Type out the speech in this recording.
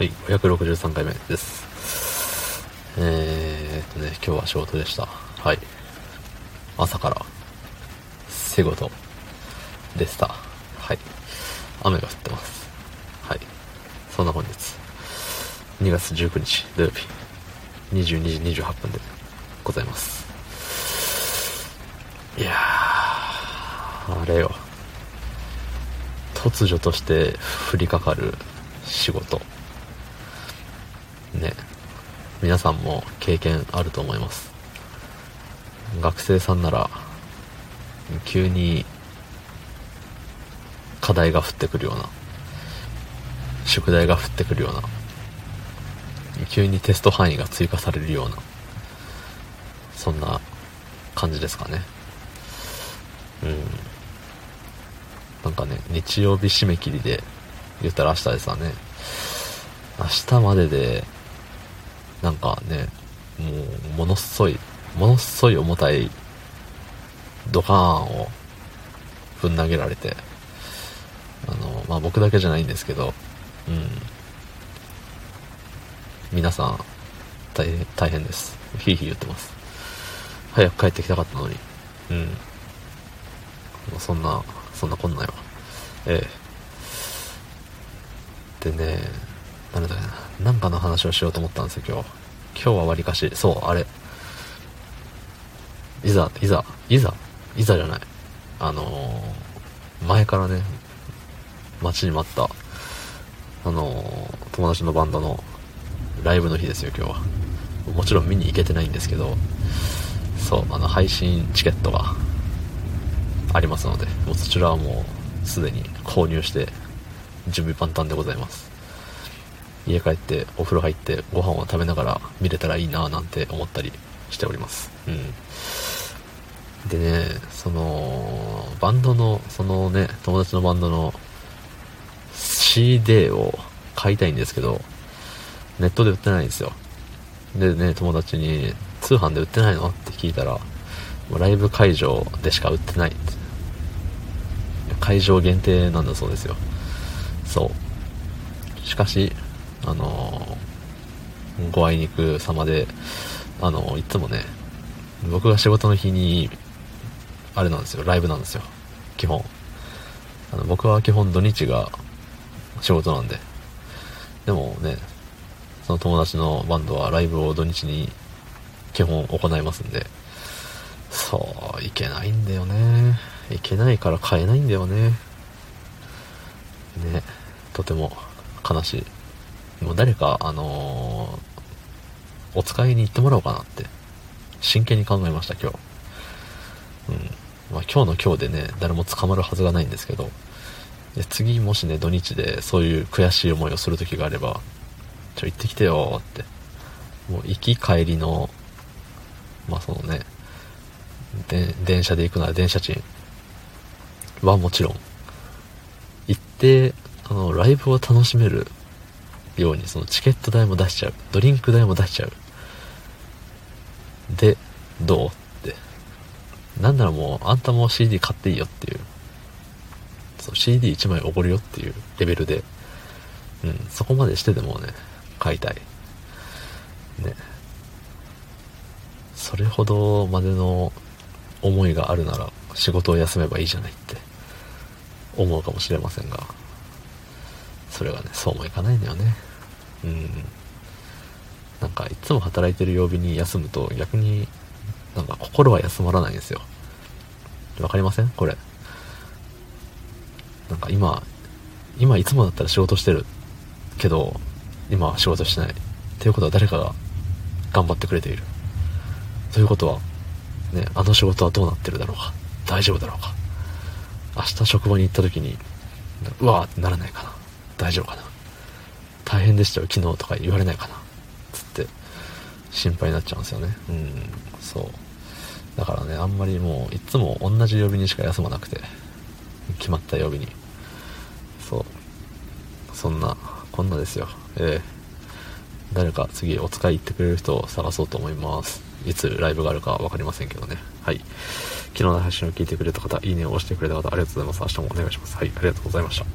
はい、563回目です。えーっとね、今日は仕事でした。はい。朝から仕事でした。はい。雨が降ってます。はい。そんな本日、2月19日土曜日、22時28分でございます。いやー、あれよ。突如として降りかかる仕事。ね。皆さんも経験あると思います。学生さんなら、急に課題が降ってくるような、宿題が降ってくるような、急にテスト範囲が追加されるような、そんな感じですかね。うん。なんかね、日曜日締め切りで、言ったら明日ですわね。明日までで、なんかね、もう、ものすごい、ものすごい重たい、ドカーンを、ぶん投げられて、あの、まあ、僕だけじゃないんですけど、うん。皆さん、大変、大変です。ヒーヒー言ってます。早く帰ってきたかったのに。うん。そんな、そんなこんなよ。ええ。でね、なんだかな、なんかの話をしようと思ったんですよ、今日。今日はわりかし、そう、あれ。いざ、いざ、いざ、いざじゃない。あのー、前からね、待ちに待った、あのー、友達のバンドのライブの日ですよ、今日は。もちろん見に行けてないんですけど、そう、あの、配信チケットがありますので、もうそちらはもうすでに購入して準備万端でございます。家帰ってお風呂入ってご飯を食べながら見れたらいいななんて思ったりしております。うん。でね、その、バンドの、そのね、友達のバンドの CD を買いたいんですけど、ネットで売ってないんですよ。でね、友達に、通販で売ってないの？って聞いたら、ライブ会場でしか売ってない会場限定なんだそうですよ。そう。しかし、あのー、ごあいにく様で、あのー、いつもね、僕が仕事の日に、あれなんですよ、ライブなんですよ。基本。あの僕は基本土日が仕事なんで。でもね、その友達のバンドはライブを土日に基本行いますんで、そう、いけないんだよね。いけないから買えないんだよね。ね、とても悲しい。もう誰か、あのー、お使いに行ってもらおうかなって、真剣に考えました、今日。うん。まあ、今日の今日でね、誰も捕まるはずがないんですけど、で次もしね、土日でそういう悔しい思いをする時があれば、ちょ、行ってきてよって。もう行き帰りの、まあそのね、で、電車で行くなら電車賃はもちろん、行って、あの、ライブを楽しめるように、そのチケット代も出しちゃう。ドリンク代も出しちゃう。で、どう？って。なんならもう、あんたも CD 買っていいよっていう。そう、CD1 枚おごるよっていうレベルで、うん、そこまでしてでもね、買いたい。ね。それほどまでの思いがあるなら仕事を休めばいいじゃないって思うかもしれませんがそれがねそうもいかないんだよね。うん。なんかいつも働いてる曜日に休むと逆になんか心は休まらないんですよ。わかりません？これ。なんか今今いつもだったら仕事してるけど今は仕事してない。っていうことは誰かが頑張ってくれている。ということはね、あの仕事はどうなってるだろうか。大丈夫だろうか。明日職場に行った時にうわーってならないかな。大丈夫かな？大変でしたよ昨日とか言われないかな？つって心配になっちゃうんですよねうんそうだからねあんまりもういつも同じ曜日にしか休まなくて決まった曜日にそうそんなこんなですよええ誰か次お使い行ってくれる人を探そうと思いますいつライブがあるか分かりませんけどね。はい。昨日の配信を聞いてくれた方、いいねを押してくれた方、ありがとうございます。明日もお願いします。はい、ありがとうございました。